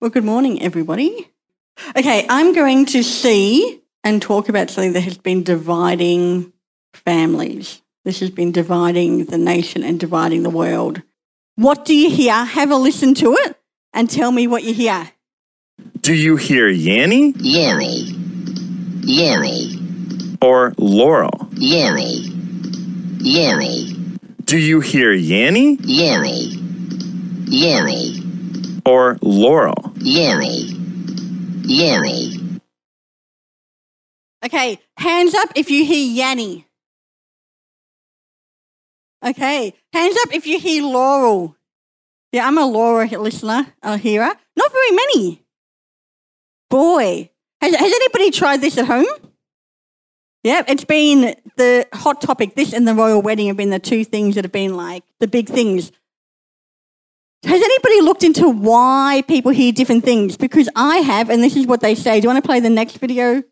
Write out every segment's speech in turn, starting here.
Well, good morning, everybody. Okay, I'm going to see and talk about something that has been dividing families. This has been dividing the nation and dividing the world. What do you hear? Have a listen to it and tell me what you hear. Do you hear Yanny Laurel. Laurel. or Laurel? Laurel. Laurel. Do you hear Yanny Laurel. Laurel. Or Laurel? Laurel. Laurel. Okay, hands up if you hear Yanny. Okay, hands up if you hear Laurel. Yeah, I'm a Laura listener, a hearer. Not very many. Boy, has, has anybody tried this at home? Yeah, it's been the hot topic. This and the royal wedding have been the two things that have been like the big things. Has anybody looked into why people hear different things? Because I have, and this is what they say. Do you want to play the next video?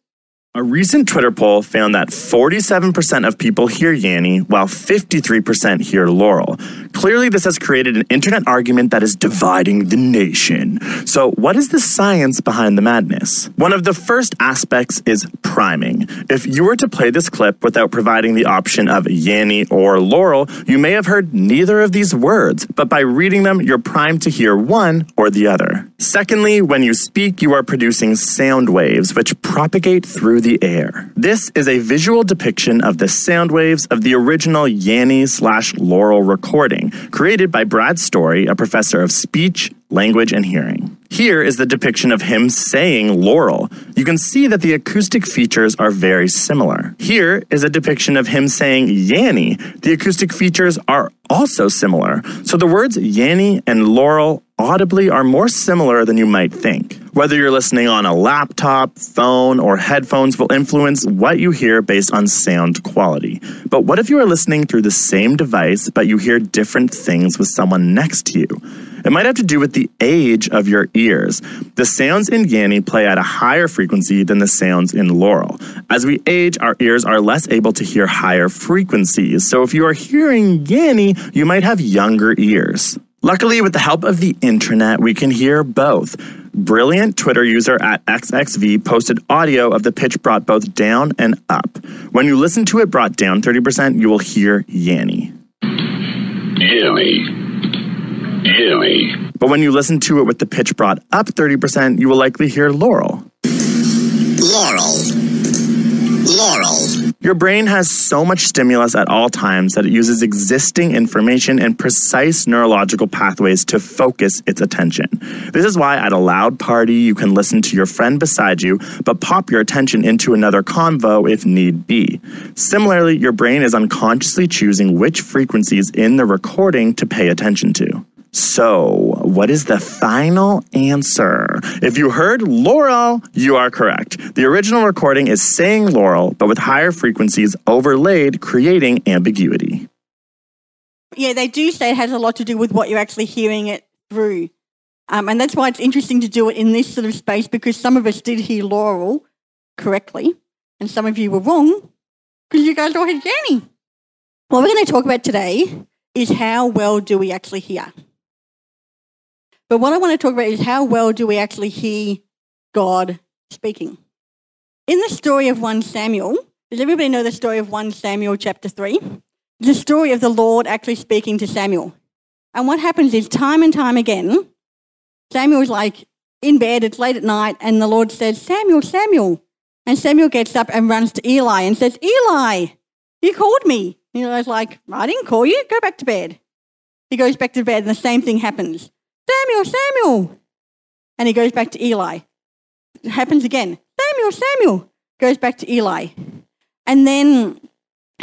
A recent Twitter poll found that 47% of people hear Yanny, while 53% hear Laurel. Clearly, this has created an internet argument that is dividing the nation. So, what is the science behind the madness? One of the first aspects is priming. If you were to play this clip without providing the option of Yanny or Laurel, you may have heard neither of these words, but by reading them, you're primed to hear one or the other. Secondly, when you speak, you are producing sound waves which propagate through the air. This is a visual depiction of the sound waves of the original Yanny slash Laurel recording, created by Brad Story, a professor of speech, language, and hearing. Here is the depiction of him saying Laurel. You can see that the acoustic features are very similar. Here is a depiction of him saying Yanny. The acoustic features are also similar. So the words Yanny and Laurel audibly are more similar than you might think. Whether you're listening on a laptop, phone, or headphones will influence what you hear based on sound quality. But what if you are listening through the same device, but you hear different things with someone next to you? It might have to do with the age of your ears. The sounds in Yanny play at a higher frequency than the sounds in Laurel. As we age, our ears are less able to hear higher frequencies. So if you are hearing Yanny, you might have younger ears. Luckily, with the help of the internet, we can hear both. Brilliant Twitter user at XXV posted audio of the pitch brought both down and up. When you listen to it brought down 30%, you will hear Yanny. Yummy. Yummy. But when you listen to it with the pitch brought up 30%, you will likely hear Laurel. Laurel. Laurel. Your brain has so much stimulus at all times that it uses existing information and precise neurological pathways to focus its attention. This is why at a loud party you can listen to your friend beside you, but pop your attention into another convo if need be. Similarly, your brain is unconsciously choosing which frequencies in the recording to pay attention to. So, what is the final answer? If you heard Laurel, you are correct. The original recording is saying Laurel, but with higher frequencies overlaid, creating ambiguity. Yeah, they do say it has a lot to do with what you're actually hearing it through. Um, and that's why it's interesting to do it in this sort of space because some of us did hear Laurel correctly and some of you were wrong because you guys all heard Jenny. What we're going to talk about today is how well do we actually hear? But what I want to talk about is how well do we actually hear God speaking? In the story of 1 Samuel, does everybody know the story of 1 Samuel chapter 3? The story of the Lord actually speaking to Samuel. And what happens is, time and time again, Samuel's like in bed, it's late at night, and the Lord says, Samuel, Samuel. And Samuel gets up and runs to Eli and says, Eli, you called me. And Eli's like, I didn't call you, go back to bed. He goes back to bed, and the same thing happens. Samuel, Samuel. And he goes back to Eli. It happens again. Samuel, Samuel. Goes back to Eli. And then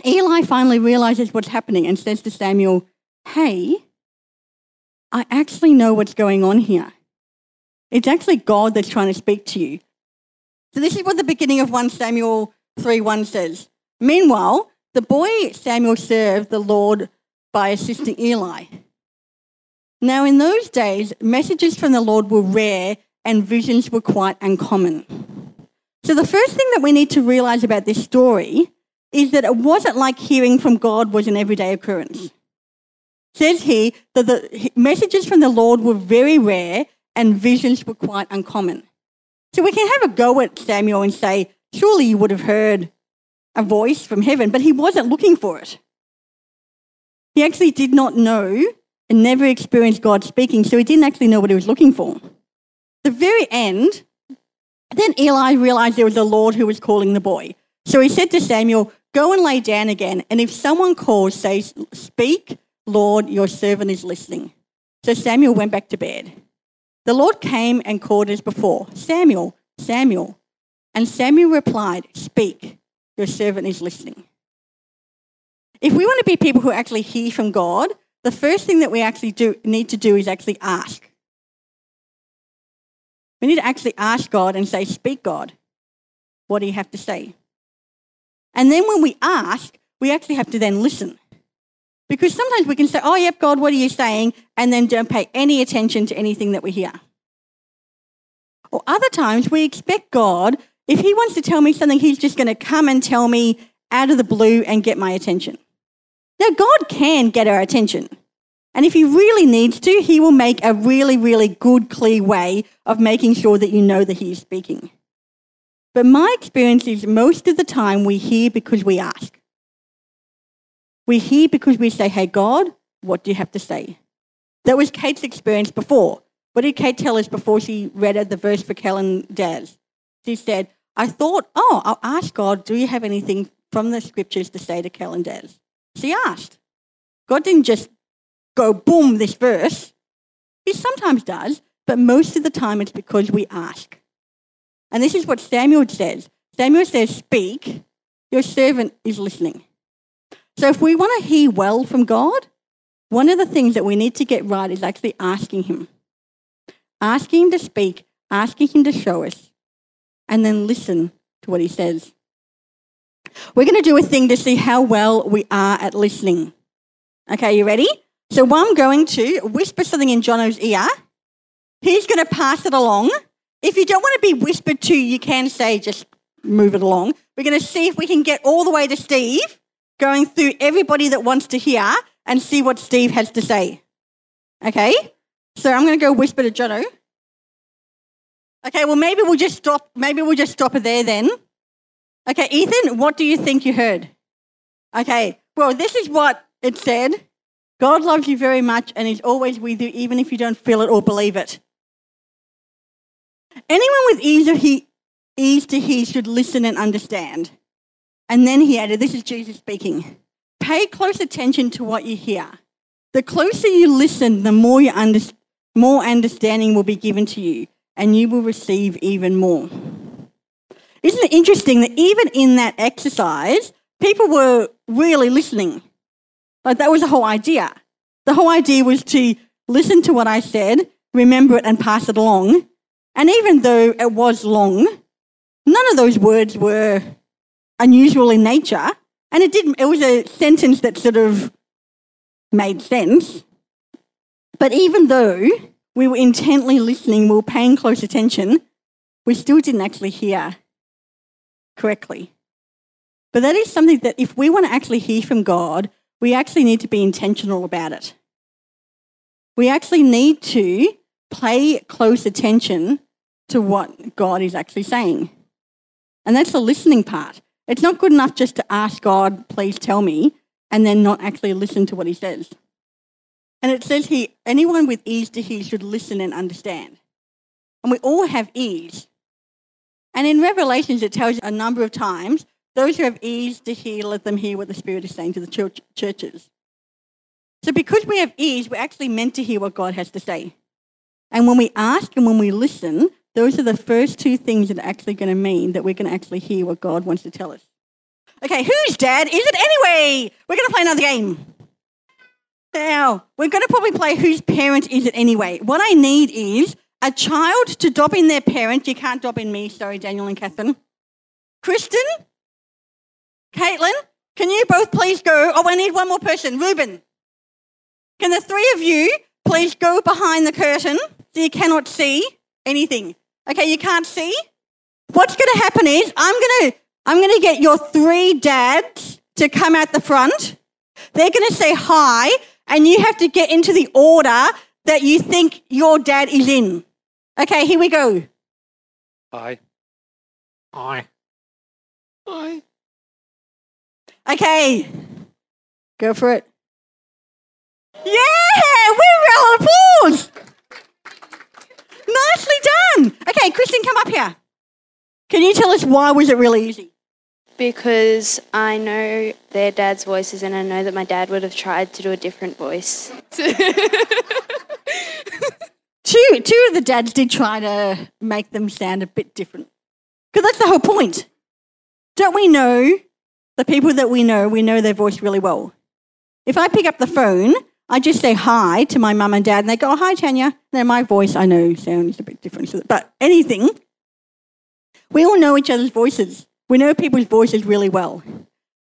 Eli finally realizes what's happening and says to Samuel, Hey, I actually know what's going on here. It's actually God that's trying to speak to you. So this is what the beginning of 1 Samuel 3 1 says. Meanwhile, the boy Samuel served the Lord by assisting Eli. Now, in those days, messages from the Lord were rare and visions were quite uncommon. So, the first thing that we need to realize about this story is that it wasn't like hearing from God was an everyday occurrence. Says he that the messages from the Lord were very rare and visions were quite uncommon. So we can have a go at Samuel and say, surely you would have heard a voice from heaven, but he wasn't looking for it. He actually did not know and never experienced God speaking, so he didn't actually know what he was looking for. The very end, then Eli realized there was a Lord who was calling the boy. So he said to Samuel, Go and lay down again, and if someone calls, say, Speak, Lord, your servant is listening. So Samuel went back to bed. The Lord came and called as before, Samuel, Samuel. And Samuel replied, Speak, your servant is listening. If we want to be people who actually hear from God, the first thing that we actually do, need to do is actually ask. We need to actually ask God and say, Speak, God. What do you have to say? And then when we ask, we actually have to then listen. Because sometimes we can say, Oh, yep, God, what are you saying? And then don't pay any attention to anything that we hear. Or other times we expect God, if He wants to tell me something, He's just going to come and tell me out of the blue and get my attention. Now, God can get our attention. And if He really needs to, He will make a really, really good, clear way of making sure that you know that He is speaking. But my experience is most of the time we hear because we ask. We hear because we say, Hey, God, what do you have to say? That was Kate's experience before. What did Kate tell us before she read the verse for Kel and Daz? She said, I thought, oh, I'll ask God, do you have anything from the scriptures to say to Kel and Daz? She asked. God didn't just go boom this verse. He sometimes does, but most of the time it's because we ask. And this is what Samuel says. Samuel says, Speak, your servant is listening. So if we want to hear well from God, one of the things that we need to get right is actually asking Him. Asking Him to speak, asking Him to show us, and then listen to what He says. We're going to do a thing to see how well we are at listening. Okay, you ready? So I'm going to whisper something in Jono's ear. He's going to pass it along. If you don't want to be whispered to, you can say just move it along. We're going to see if we can get all the way to Steve, going through everybody that wants to hear and see what Steve has to say. Okay? So I'm going to go whisper to Jono. Okay, well maybe we'll just stop. Maybe we'll just stop it there then. Okay, Ethan, what do you think you heard? Okay, well this is what it said. God loves you very much and is always with you, even if you don't feel it or believe it. Anyone with ease, hear, ears to hear should listen and understand. And then he added, This is Jesus speaking. Pay close attention to what you hear. The closer you listen, the more, you under, more understanding will be given to you, and you will receive even more. Isn't it interesting that even in that exercise, people were really listening? Like that was the whole idea. The whole idea was to listen to what I said, remember it, and pass it along. And even though it was long, none of those words were unusual in nature. And it didn't, it was a sentence that sort of made sense. But even though we were intently listening, we were paying close attention, we still didn't actually hear correctly. But that is something that if we want to actually hear from God, we actually need to be intentional about it. We actually need to pay close attention to what God is actually saying. And that's the listening part. It's not good enough just to ask God, please tell me, and then not actually listen to what he says. And it says here, anyone with ears to hear should listen and understand. And we all have ears. And in Revelations, it tells you a number of times those who have ears to hear, let them hear what the Spirit is saying to the church, churches. So, because we have ears, we're actually meant to hear what God has to say. And when we ask and when we listen, those are the first two things that are actually going to mean that we're going to actually hear what God wants to tell us. Okay, whose dad is it anyway? We're going to play another game. Now, we're going to probably play whose parent is it anyway. What I need is a child to dob in their parent. You can't dob in me, sorry, Daniel and Catherine. Kristen, Caitlin, can you both please go? Oh, I need one more person. Ruben, can the three of you please go behind the curtain so you cannot see anything? Okay, you can't see? What's going to happen is I'm going to I'm going to get your three dads to come out the front. They're going to say hi, and you have to get into the order that you think your dad is in. Okay, here we go. I. I. I. Okay, go for it. Yeah, we're round of applause. Nicely done. Okay, Kristen, come up here. Can you tell us why was it really easy? Because I know their dad's voices and I know that my dad would have tried to do a different voice. Two, two of the dads did try to make them sound a bit different. Because that's the whole point. Don't we know the people that we know, we know their voice really well. If I pick up the phone, I just say hi to my mum and dad, and they go, oh, "Hi, Tanya." Then my voice, I know, sounds a bit different, but anything. We all know each other's voices. We know people's voices really well.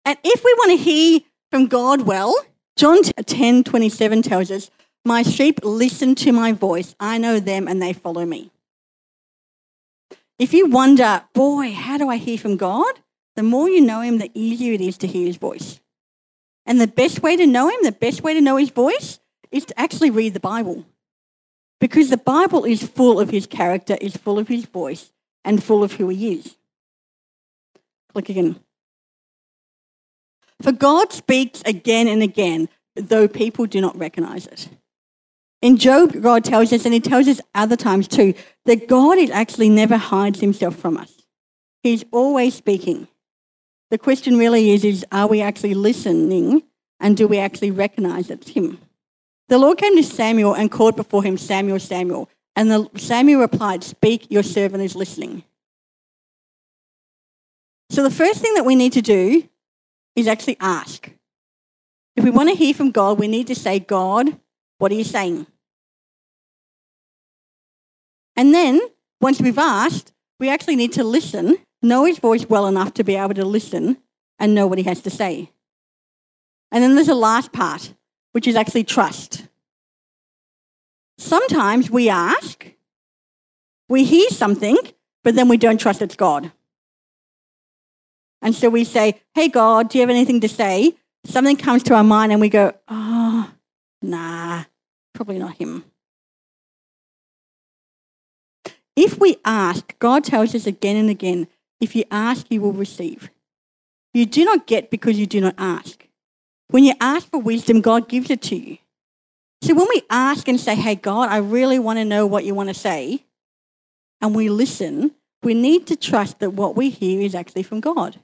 And if we want to hear from God well, John 10 27 tells us, My sheep listen to my voice. I know them and they follow me. If you wonder, boy, how do I hear from God? The more you know him, the easier it is to hear his voice. And the best way to know him, the best way to know his voice, is to actually read the Bible. Because the Bible is full of his character, is full of his voice, and full of who he is. Click again. For God speaks again and again, though people do not recognize it. In Job, God tells us, and he tells us other times too, that God is actually never hides himself from us. He's always speaking. The question really is, is are we actually listening and do we actually recognize it's him? The Lord came to Samuel and called before him, Samuel, Samuel. And the, Samuel replied, Speak, your servant is listening. So the first thing that we need to do is actually ask. If we want to hear from God, we need to say, God, what are you saying? And then, once we've asked, we actually need to listen, know his voice well enough to be able to listen and know what he has to say. And then there's a last part, which is actually trust. Sometimes we ask, we hear something, but then we don't trust it's God. And so we say, Hey, God, do you have anything to say? Something comes to our mind and we go, Oh, nah, probably not him. If we ask, God tells us again and again, if you ask, you will receive. You do not get because you do not ask. When you ask for wisdom, God gives it to you. So when we ask and say, Hey, God, I really want to know what you want to say, and we listen, we need to trust that what we hear is actually from God.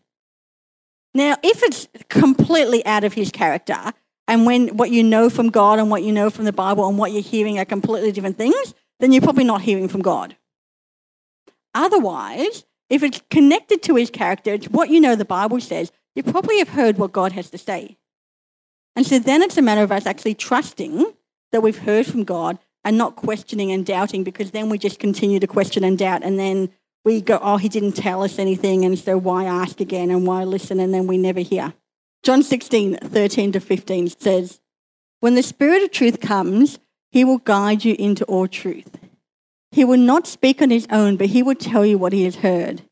Now, if it's completely out of his character, and when what you know from God and what you know from the Bible and what you're hearing are completely different things, then you're probably not hearing from God. Otherwise, if it's connected to his character, it's what you know the Bible says, you probably have heard what God has to say. And so then it's a matter of us actually trusting that we've heard from God and not questioning and doubting because then we just continue to question and doubt and then we go, oh, he didn't tell us anything, and so why ask again and why listen, and then we never hear. John 16, 13 to 15 says, When the Spirit of truth comes, he will guide you into all truth. He will not speak on his own, but he will tell you what he has heard.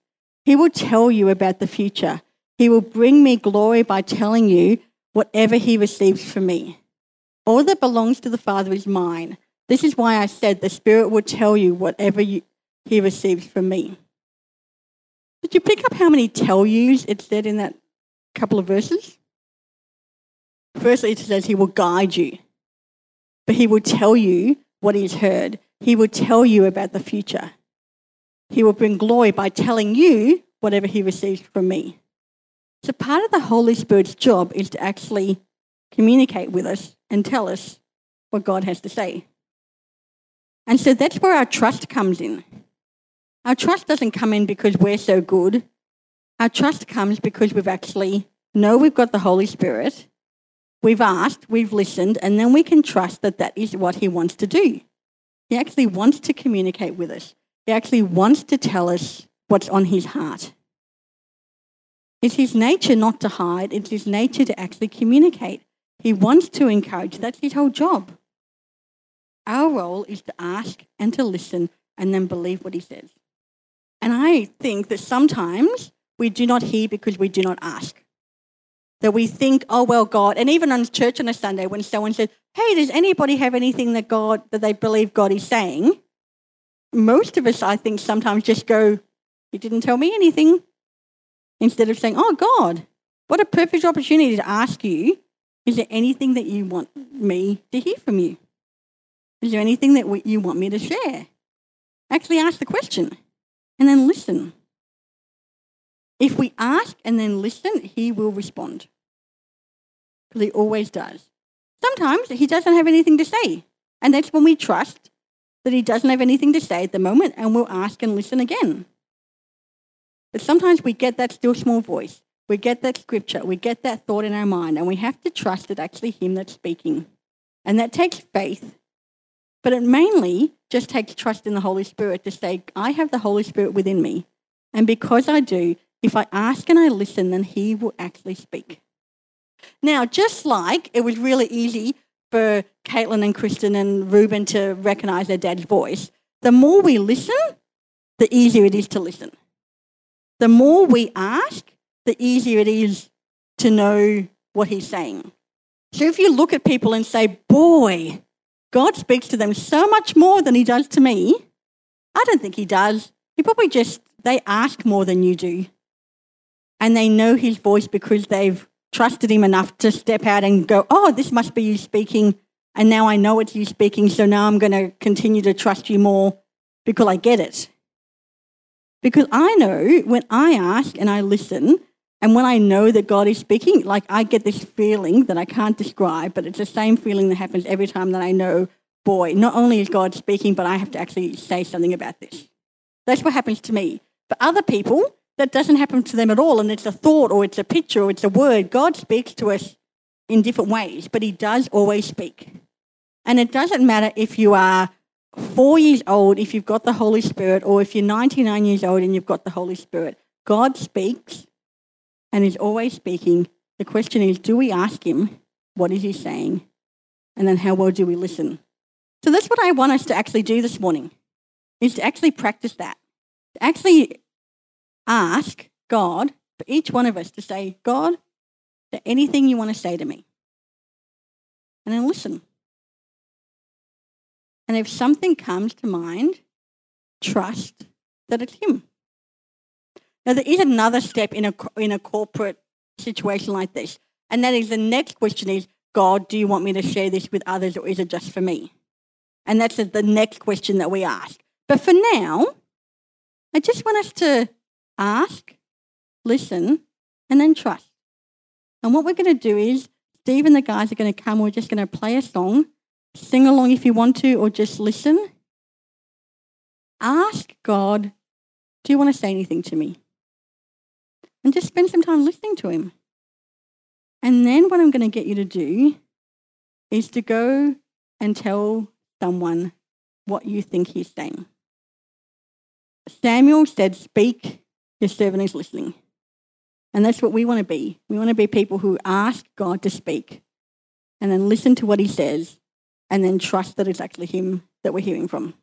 He will tell you about the future. He will bring me glory by telling you whatever he receives from me. All that belongs to the Father is mine. This is why I said the Spirit will tell you whatever you, he receives from me. Did you pick up how many tell yous it said in that couple of verses? Firstly, it says he will guide you, but he will tell you what he's heard. He will tell you about the future. He will bring glory by telling you whatever he receives from me. So, part of the Holy Spirit's job is to actually communicate with us and tell us what God has to say. And so that's where our trust comes in. Our trust doesn't come in because we're so good. Our trust comes because we've actually know we've got the Holy Spirit. We've asked, we've listened, and then we can trust that that is what He wants to do. He actually wants to communicate with us. He actually wants to tell us what's on His heart. It's His nature not to hide, it's His nature to actually communicate. He wants to encourage. That's His whole job. Our role is to ask and to listen and then believe what He says. And I think that sometimes we do not hear because we do not ask. That we think, oh, well, God, and even on church on a Sunday when someone says, hey, does anybody have anything that God, that they believe God is saying? most of us, I think, sometimes just go, You didn't tell me anything. Instead of saying, Oh, God, what a perfect opportunity to ask you, Is there anything that you want me to hear from you? Is there anything that you want me to share? Actually, ask the question and then listen. If we ask and then listen, he will respond. Because he always does. Sometimes he doesn't have anything to say. And that's when we trust that he doesn't have anything to say at the moment and we'll ask and listen again. But sometimes we get that still small voice. We get that scripture. We get that thought in our mind and we have to trust it's actually him that's speaking. And that takes faith. But it mainly just takes trust in the Holy Spirit to say, I have the Holy Spirit within me. And because I do, if I ask and I listen, then he will actually speak. Now, just like it was really easy for Caitlin and Kristen and Ruben to recognize their dad's voice, the more we listen, the easier it is to listen. The more we ask, the easier it is to know what he's saying. So if you look at people and say, boy, God speaks to them so much more than he does to me, I don't think he does. He probably just, they ask more than you do. And they know his voice because they've trusted him enough to step out and go, oh, this must be you speaking. And now I know it's you speaking. So now I'm going to continue to trust you more because I get it. Because I know when I ask and I listen, and when I know that God is speaking, like I get this feeling that I can't describe, but it's the same feeling that happens every time that I know, boy, not only is God speaking, but I have to actually say something about this. That's what happens to me. But other people, that doesn't happen to them at all, and it's a thought or it's a picture or it's a word. God speaks to us in different ways, but He does always speak. And it doesn't matter if you are four years old, if you've got the Holy Spirit, or if you're 99 years old and you've got the Holy Spirit. God speaks and is always speaking. The question is, do we ask Him, what is He saying? And then how well do we listen? So that's what I want us to actually do this morning, is to actually practice that. Actually ask God, for each one of us, to say, God, is there anything you want to say to me? And then listen. And if something comes to mind, trust that it's Him. Now, there is another step in a, in a corporate situation like this, and that is the next question is, God, do you want me to share this with others or is it just for me? And that's the next question that we ask. But for now, I just want us to ask, listen, and then trust. And what we're going to do is, Steve and the guys are going to come. We're just going to play a song, sing along if you want to, or just listen. Ask God, do you want to say anything to me? And just spend some time listening to Him. And then what I'm going to get you to do is to go and tell someone what you think He's saying. Samuel said, Speak, your servant is listening. And that's what we want to be. We want to be people who ask God to speak and then listen to what he says and then trust that it's actually him that we're hearing from.